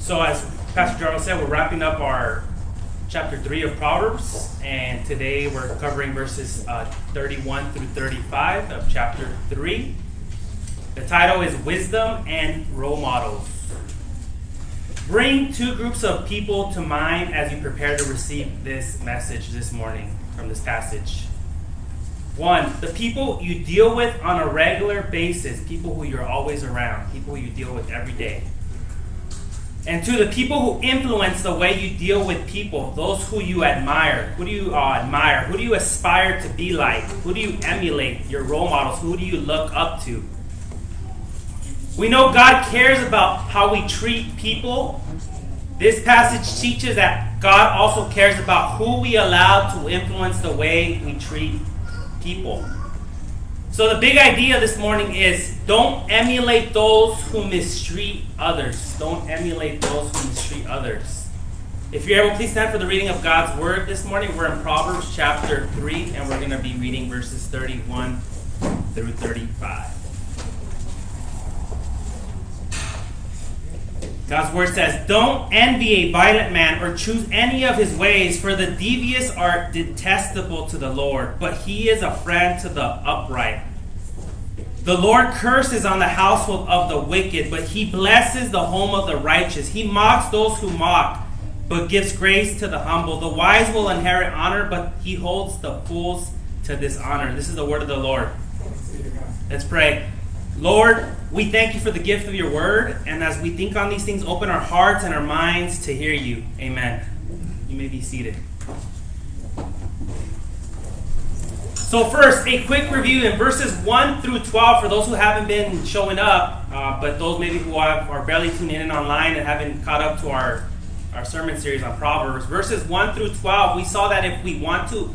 So, as Pastor Jarrell said, we're wrapping up our chapter 3 of Proverbs, and today we're covering verses uh, 31 through 35 of chapter 3. The title is Wisdom and Role Models. Bring two groups of people to mind as you prepare to receive this message this morning from this passage. One, the people you deal with on a regular basis, people who you're always around, people you deal with every day. And to the people who influence the way you deal with people, those who you admire. Who do you uh, admire? Who do you aspire to be like? Who do you emulate? Your role models. Who do you look up to? We know God cares about how we treat people. This passage teaches that God also cares about who we allow to influence the way we treat people. So, the big idea this morning is don't emulate those who mistreat others. Don't emulate those who mistreat others. If you're able, please stand for the reading of God's Word this morning. We're in Proverbs chapter 3, and we're going to be reading verses 31 through 35. God's word says, Don't envy a violent man or choose any of his ways, for the devious are detestable to the Lord, but he is a friend to the upright. The Lord curses on the household of the wicked, but he blesses the home of the righteous. He mocks those who mock, but gives grace to the humble. The wise will inherit honor, but he holds the fools to dishonor. This is the word of the Lord. Let's pray. Lord, we thank you for the gift of your word, and as we think on these things, open our hearts and our minds to hear you. Amen. You may be seated. So, first, a quick review in verses 1 through 12 for those who haven't been showing up, uh, but those maybe who are, are barely tuning in online and haven't caught up to our, our sermon series on Proverbs. Verses 1 through 12, we saw that if we want to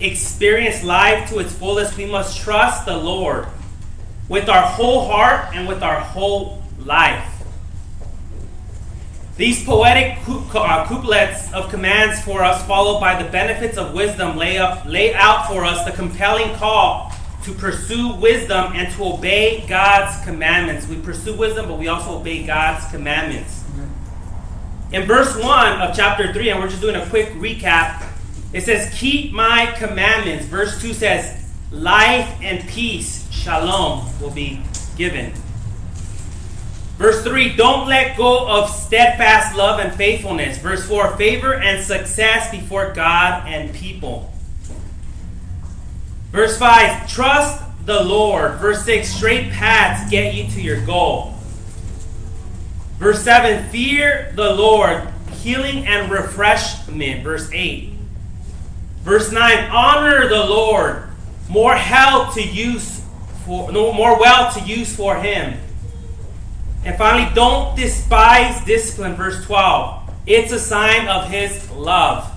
experience life to its fullest, we must trust the Lord with our whole heart and with our whole life. These poetic uh, couplets of commands for us, followed by the benefits of wisdom, lay, up, lay out for us the compelling call to pursue wisdom and to obey God's commandments. We pursue wisdom, but we also obey God's commandments. In verse 1 of chapter 3, and we're just doing a quick recap, it says, Keep my commandments. Verse 2 says, Life and peace shalom will be given. Verse 3 Don't let go of steadfast love and faithfulness. Verse 4 Favor and success before God and people. Verse 5 Trust the Lord. Verse 6 Straight paths get you to your goal. Verse 7 Fear the Lord, healing and refreshment. Verse 8. Verse 9 Honor the Lord, more health to use for no more wealth to use for him. And finally, don't despise discipline, verse 12. It's a sign of his love.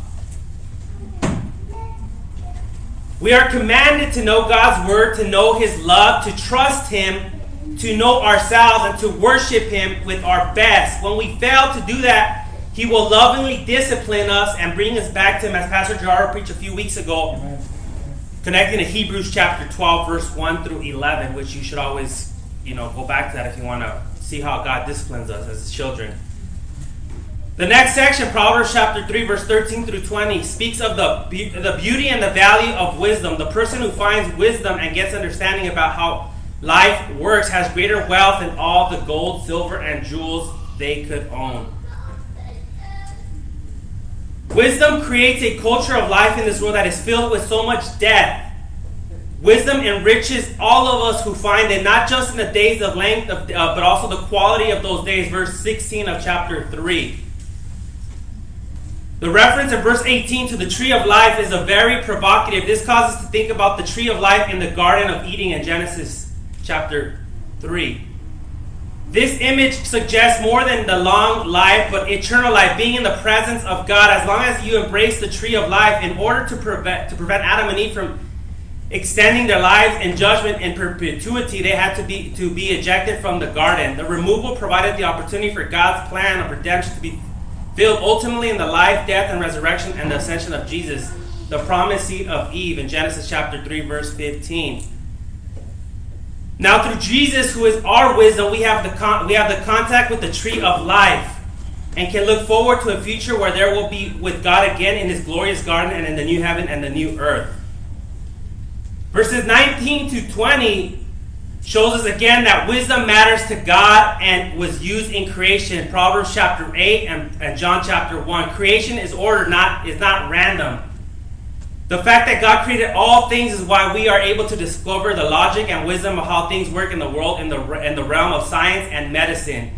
We are commanded to know God's word, to know his love, to trust him, to know ourselves, and to worship him with our best. When we fail to do that, he will lovingly discipline us and bring us back to him, as Pastor Jarrell preached a few weeks ago. Amen connecting to Hebrews chapter 12, verse 1 through 11, which you should always, you know, go back to that if you want to see how God disciplines us as children. The next section, Proverbs chapter 3, verse 13 through 20, speaks of the, the beauty and the value of wisdom. The person who finds wisdom and gets understanding about how life works has greater wealth than all the gold, silver, and jewels they could own. Wisdom creates a culture of life in this world that is filled with so much death. Wisdom enriches all of us who find it, not just in the days of length, of, uh, but also the quality of those days. Verse 16 of chapter 3. The reference in verse 18 to the tree of life is a very provocative. This causes us to think about the tree of life in the Garden of Eden in Genesis chapter 3. This image suggests more than the long life, but eternal life, being in the presence of God. As long as you embrace the tree of life, in order to prevent to prevent Adam and Eve from extending their lives in judgment in perpetuity, they had to be to be ejected from the garden. The removal provided the opportunity for God's plan of redemption to be filled ultimately in the life, death, and resurrection and the ascension of Jesus, the promised seed of Eve in Genesis chapter 3, verse 15. Now, through Jesus, who is our wisdom, we have the con- we have the contact with the tree of life. and can look forward to a future where there will be with God again in his glorious garden and in the new heaven and the new earth. Verses 19 to 20 shows us again that wisdom matters to God and was used in creation. Proverbs chapter 8 and, and John chapter 1. Creation is ordered, not is not random. The fact that God created all things is why we are able to discover the logic and wisdom of how things work in the world in the, in the realm of science and medicine.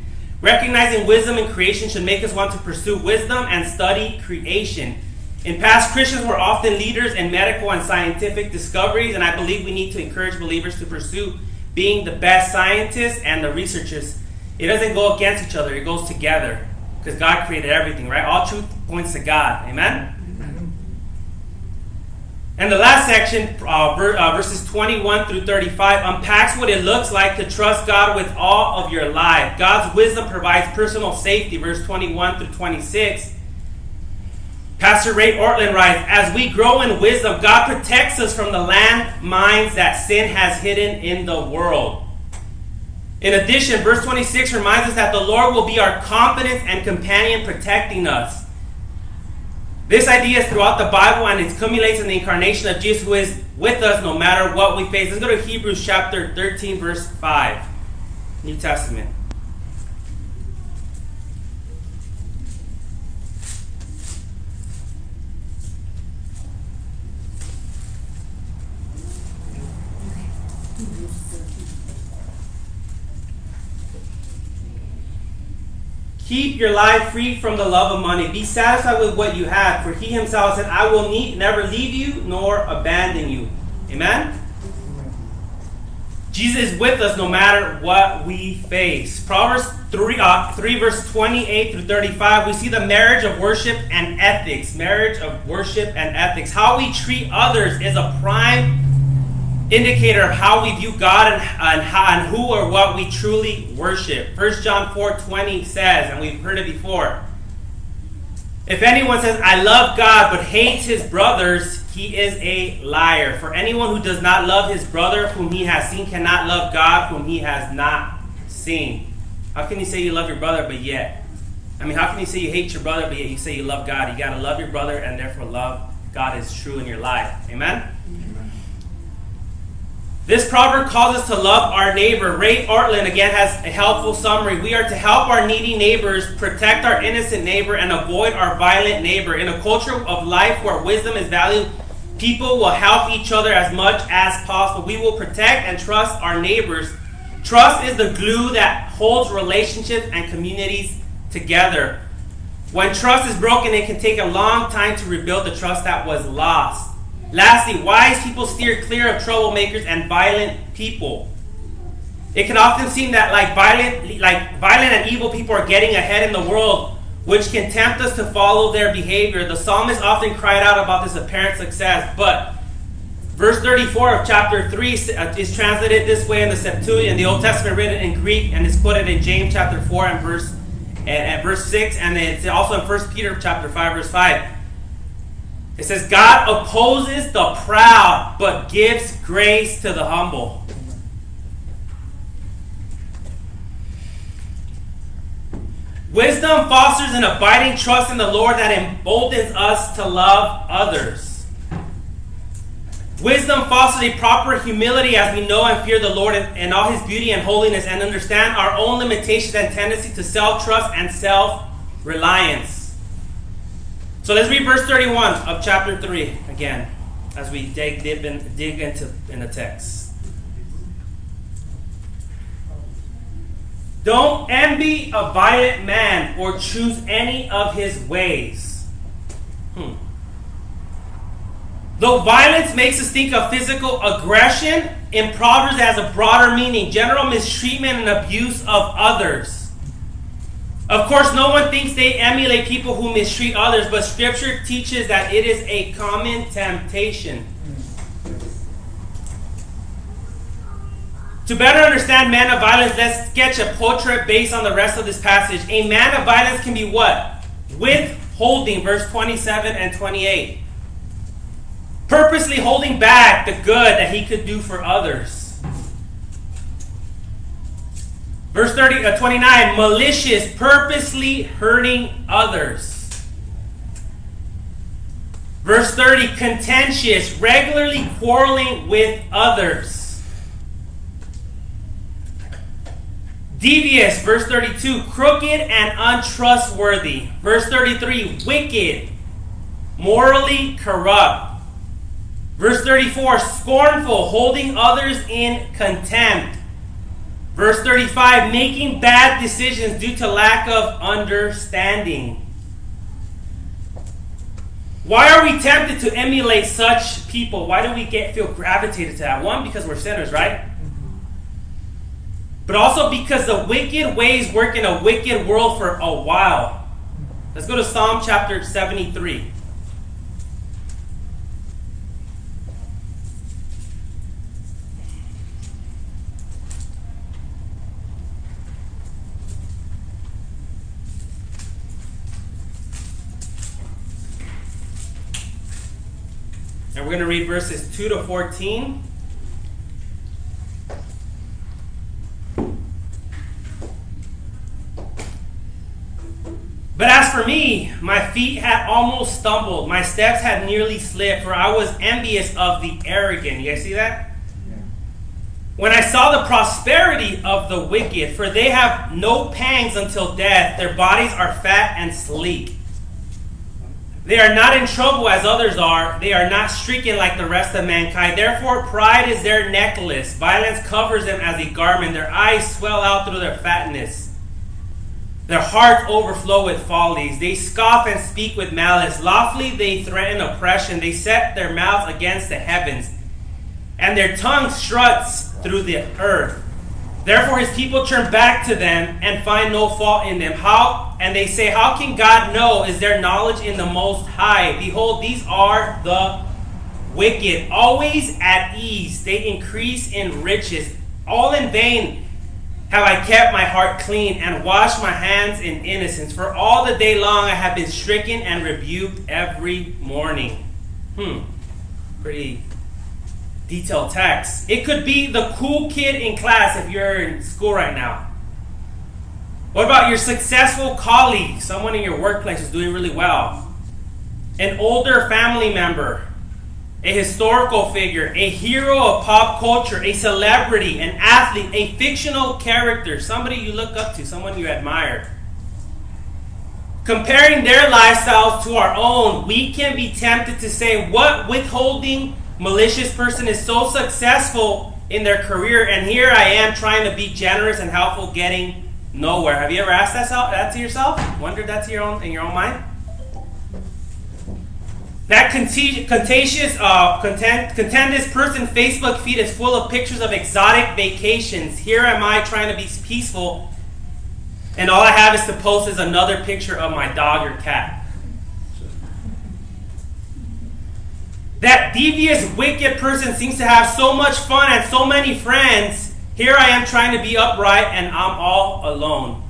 Recognizing wisdom in creation should make us want to pursue wisdom and study creation. In past, Christians were often leaders in medical and scientific discoveries, and I believe we need to encourage believers to pursue being the best scientists and the researchers. It doesn't go against each other, it goes together. Because God created everything, right? All truth points to God. Amen? And the last section, uh, ver- uh, verses 21 through 35, unpacks what it looks like to trust God with all of your life. God's wisdom provides personal safety, verse 21 through 26. Pastor Ray Ortlund writes As we grow in wisdom, God protects us from the landmines that sin has hidden in the world. In addition, verse 26 reminds us that the Lord will be our confidence and companion protecting us. This idea is throughout the Bible and it accumulates in the incarnation of Jesus who is with us no matter what we face. Let's go to Hebrews chapter 13, verse 5. New Testament. Keep your life free from the love of money. Be satisfied with what you have, for he himself said, I will need, never leave you nor abandon you. Amen? Jesus is with us no matter what we face. Proverbs 3, uh, 3 verse 28 through 35, we see the marriage of worship and ethics. Marriage of worship and ethics. How we treat others is a prime indicator of how we view God and, and, how, and who or what we truly worship. 1 John 4 20 says, and we've heard it before, if anyone says, I love God but hates his brothers, he is a liar. For anyone who does not love his brother whom he has seen cannot love God whom he has not seen. How can you say you love your brother but yet? I mean, how can you say you hate your brother but yet you say you love God? You got to love your brother and therefore love God is true in your life. Amen? This proverb calls us to love our neighbor. Ray Ortlund again has a helpful summary. We are to help our needy neighbors, protect our innocent neighbor, and avoid our violent neighbor. In a culture of life where wisdom is valued, people will help each other as much as possible. We will protect and trust our neighbors. Trust is the glue that holds relationships and communities together. When trust is broken, it can take a long time to rebuild the trust that was lost. Lastly, wise people steer clear of troublemakers and violent people. It can often seem that like violent, like violent and evil people are getting ahead in the world, which can tempt us to follow their behavior. The psalmist often cried out about this apparent success, but verse 34 of chapter 3 uh, is translated this way in the Septuagint, the Old Testament written in Greek, and is quoted in James chapter 4 and verse and, and verse 6, and it's also in 1 Peter chapter 5, verse 5. It says, God opposes the proud, but gives grace to the humble. Wisdom fosters an abiding trust in the Lord that emboldens us to love others. Wisdom fosters a proper humility as we know and fear the Lord and all his beauty and holiness and understand our own limitations and tendency to self trust and self reliance. So let's read verse 31 of chapter 3 again as we dig, dip in, dig into in the text. Don't envy a violent man or choose any of his ways. Hmm. Though violence makes us think of physical aggression, in Proverbs it has a broader meaning general mistreatment and abuse of others. Of course, no one thinks they emulate people who mistreat others, but Scripture teaches that it is a common temptation. To better understand man of violence, let's sketch a portrait based on the rest of this passage. A man of violence can be what? Withholding, verse 27 and 28. Purposely holding back the good that he could do for others. Verse 30, uh, 29 malicious, purposely hurting others. Verse 30 contentious, regularly quarreling with others. Devious, verse 32, crooked and untrustworthy. Verse 33, wicked, morally corrupt. Verse 34, scornful, holding others in contempt. Verse 35, making bad decisions due to lack of understanding. Why are we tempted to emulate such people? Why do we get feel gravitated to that? One, because we're sinners, right? But also because the wicked ways work in a wicked world for a while. Let's go to Psalm chapter 73. And we're going to read verses 2 to 14. But as for me, my feet had almost stumbled, my steps had nearly slipped, for I was envious of the arrogant. You guys see that? When I saw the prosperity of the wicked, for they have no pangs until death, their bodies are fat and sleek. They are not in trouble as others are. They are not stricken like the rest of mankind. Therefore, pride is their necklace. Violence covers them as a garment. Their eyes swell out through their fatness. Their hearts overflow with follies. They scoff and speak with malice. Lawfully they threaten oppression. They set their mouths against the heavens. And their tongue struts through the earth. Therefore his people turn back to them and find no fault in them. How and they say, How can God know? Is there knowledge in the most high? Behold, these are the wicked, always at ease. They increase in riches. All in vain have I kept my heart clean and washed my hands in innocence. For all the day long I have been stricken and rebuked every morning. Hmm. Pretty detailed text. It could be the cool kid in class if you're in school right now. What about your successful colleague, someone in your workplace who's doing really well? An older family member, a historical figure, a hero of pop culture, a celebrity, an athlete, a fictional character, somebody you look up to, someone you admire. Comparing their lifestyles to our own, we can be tempted to say, What withholding malicious person is so successful in their career, and here I am trying to be generous and helpful, getting nowhere. Have you ever asked that, that to yourself? Wondered that to your own in your own mind? That contagious, uh, content, contentious person Facebook feed is full of pictures of exotic vacations. Here am I trying to be peaceful, and all I have is to post is another picture of my dog or cat. That devious, wicked person seems to have so much fun and so many friends. Here I am trying to be upright and I'm all alone.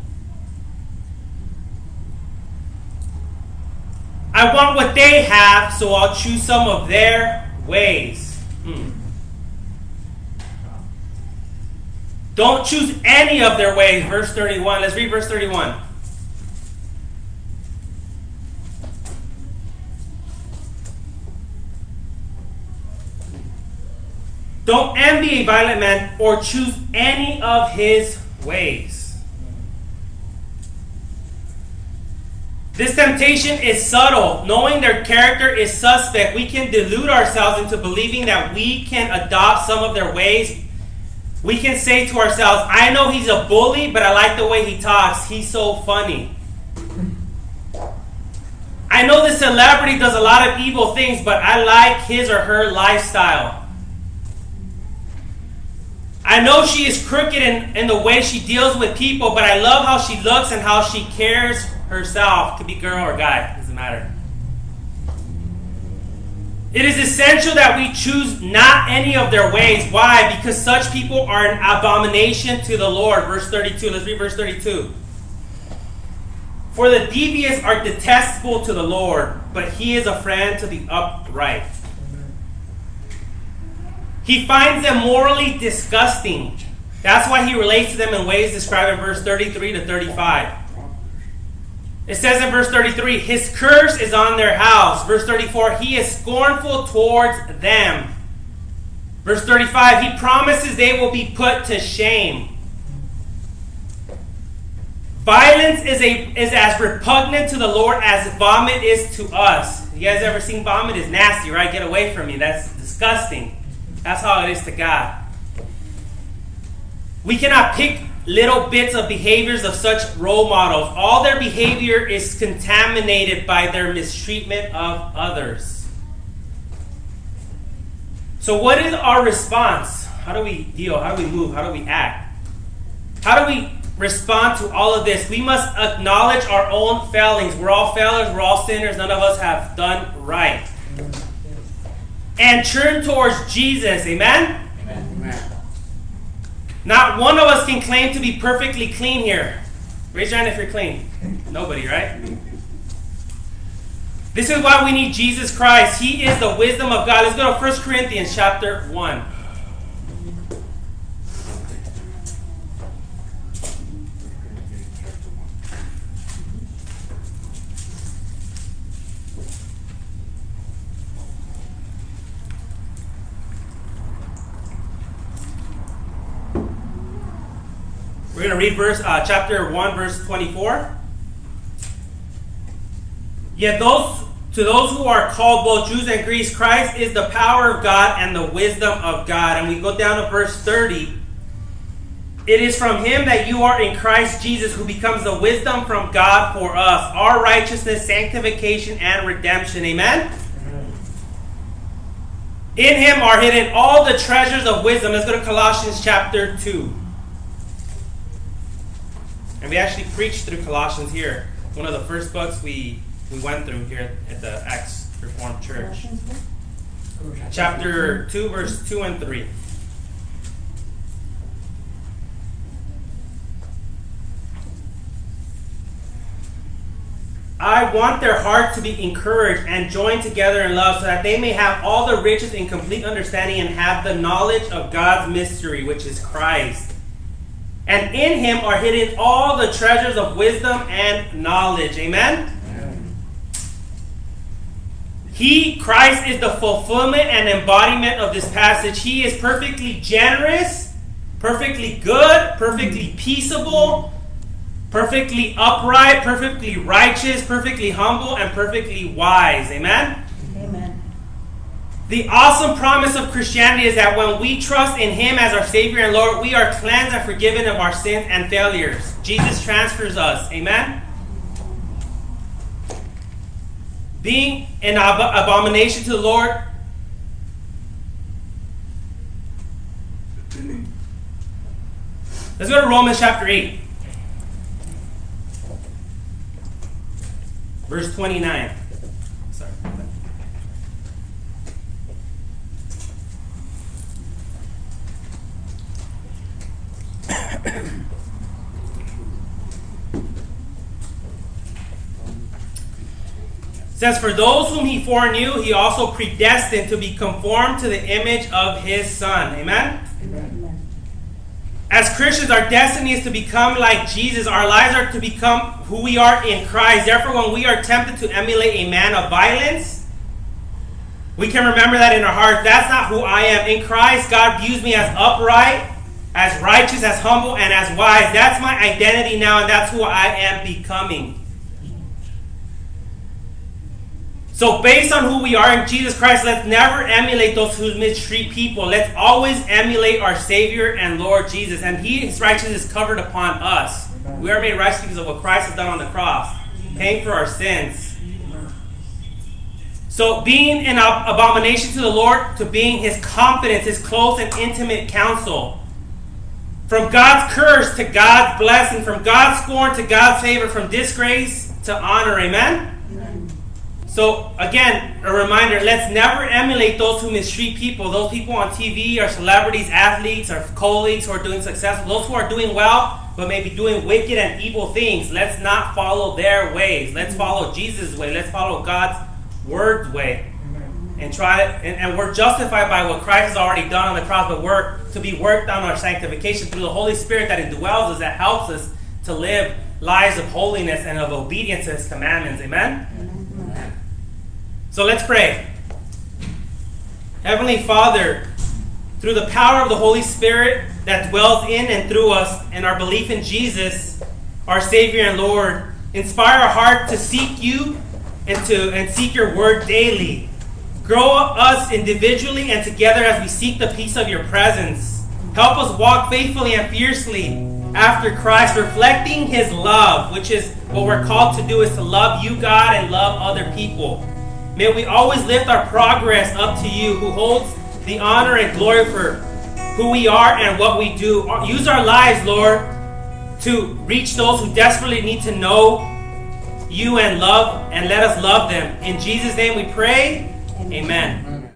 I want what they have, so I'll choose some of their ways. Hmm. Don't choose any of their ways. Verse 31. Let's read verse 31. Don't envy a violent man or choose any of his ways. This temptation is subtle. Knowing their character is suspect, we can delude ourselves into believing that we can adopt some of their ways. We can say to ourselves, I know he's a bully, but I like the way he talks. He's so funny. I know this celebrity does a lot of evil things, but I like his or her lifestyle. I know she is crooked in, in the way she deals with people, but I love how she looks and how she cares herself. Could be girl or guy, doesn't matter. It is essential that we choose not any of their ways. Why? Because such people are an abomination to the Lord. Verse 32. Let's read verse 32. For the devious are detestable to the Lord, but he is a friend to the upright. He finds them morally disgusting. That's why he relates to them in ways described in verse 33 to 35. It says in verse 33, His curse is on their house. Verse 34, He is scornful towards them. Verse 35, He promises they will be put to shame. Violence is, a, is as repugnant to the Lord as vomit is to us. You guys ever seen vomit? It's nasty, right? Get away from me. That's disgusting. That's how it is to God. We cannot pick little bits of behaviors of such role models. All their behavior is contaminated by their mistreatment of others. So, what is our response? How do we deal? How do we move? How do we act? How do we respond to all of this? We must acknowledge our own failings. We're all failures, we're all sinners. None of us have done right. And turn towards Jesus. Amen? amen Not one of us can claim to be perfectly clean here. Raise your hand if you're clean. Nobody, right? This is why we need Jesus Christ. He is the wisdom of God. Let's go to 1 Corinthians chapter 1. Going to read verse uh, chapter 1 verse 24. Yet those to those who are called both Jews and Greeks, Christ is the power of God and the wisdom of God. And we go down to verse 30. It is from him that you are in Christ Jesus, who becomes the wisdom from God for us, our righteousness, sanctification, and redemption. Amen? In him are hidden all the treasures of wisdom. Let's go to Colossians chapter 2. And we actually preached through Colossians here. One of the first books we, we went through here at the Acts Reformed Church. Chapter 2, verse 2 and 3. I want their hearts to be encouraged and joined together in love so that they may have all the riches in complete understanding and have the knowledge of God's mystery, which is Christ and in him are hidden all the treasures of wisdom and knowledge. Amen? He, Christ, is the fulfillment and embodiment of this passage. He is perfectly generous, perfectly good, perfectly peaceable, perfectly upright, perfectly righteous, perfectly humble, and perfectly wise. Amen? The awesome promise of Christianity is that when we trust in Him as our Savior and Lord, we are cleansed and forgiven of our sins and failures. Jesus transfers us. Amen? Being an ab- abomination to the Lord. Let's go to Romans chapter 8, verse 29. Says, For those whom he foreknew, he also predestined to be conformed to the image of his Son. Amen? Amen? As Christians, our destiny is to become like Jesus. Our lives are to become who we are in Christ. Therefore, when we are tempted to emulate a man of violence, we can remember that in our hearts. That's not who I am. In Christ, God views me as upright, as righteous, as humble, and as wise. That's my identity now, and that's who I am becoming. So, based on who we are in Jesus Christ, let's never emulate those who mistreat people. Let's always emulate our Savior and Lord Jesus. And He, His righteousness is covered upon us. We are made righteous because of what Christ has done on the cross, paying for our sins. So, being an abomination to the Lord, to being His confidence, His close and intimate counsel. From God's curse to God's blessing, from God's scorn to God's favor, from disgrace to honor. Amen? So again, a reminder, let's never emulate those who mistreat people. Those people on TV are celebrities, athletes, or colleagues who are doing successful. Those who are doing well, but maybe doing wicked and evil things. Let's not follow their ways. Let's follow Jesus' way. Let's follow God's word's way. And try and, and we're justified by what Christ has already done on the cross, but we're to be worked on our sanctification through the Holy Spirit that indwells us, that helps us to live lives of holiness and of obedience to His commandments. Amen. So let's pray. Heavenly Father, through the power of the Holy Spirit that dwells in and through us, and our belief in Jesus, our Savior and Lord, inspire our heart to seek you and to and seek your word daily. Grow us individually and together as we seek the peace of your presence. Help us walk faithfully and fiercely after Christ, reflecting his love, which is what we're called to do is to love you, God, and love other people. May we always lift our progress up to you, who holds the honor and glory for who we are and what we do. Use our lives, Lord, to reach those who desperately need to know you and love and let us love them. In Jesus' name we pray. Amen.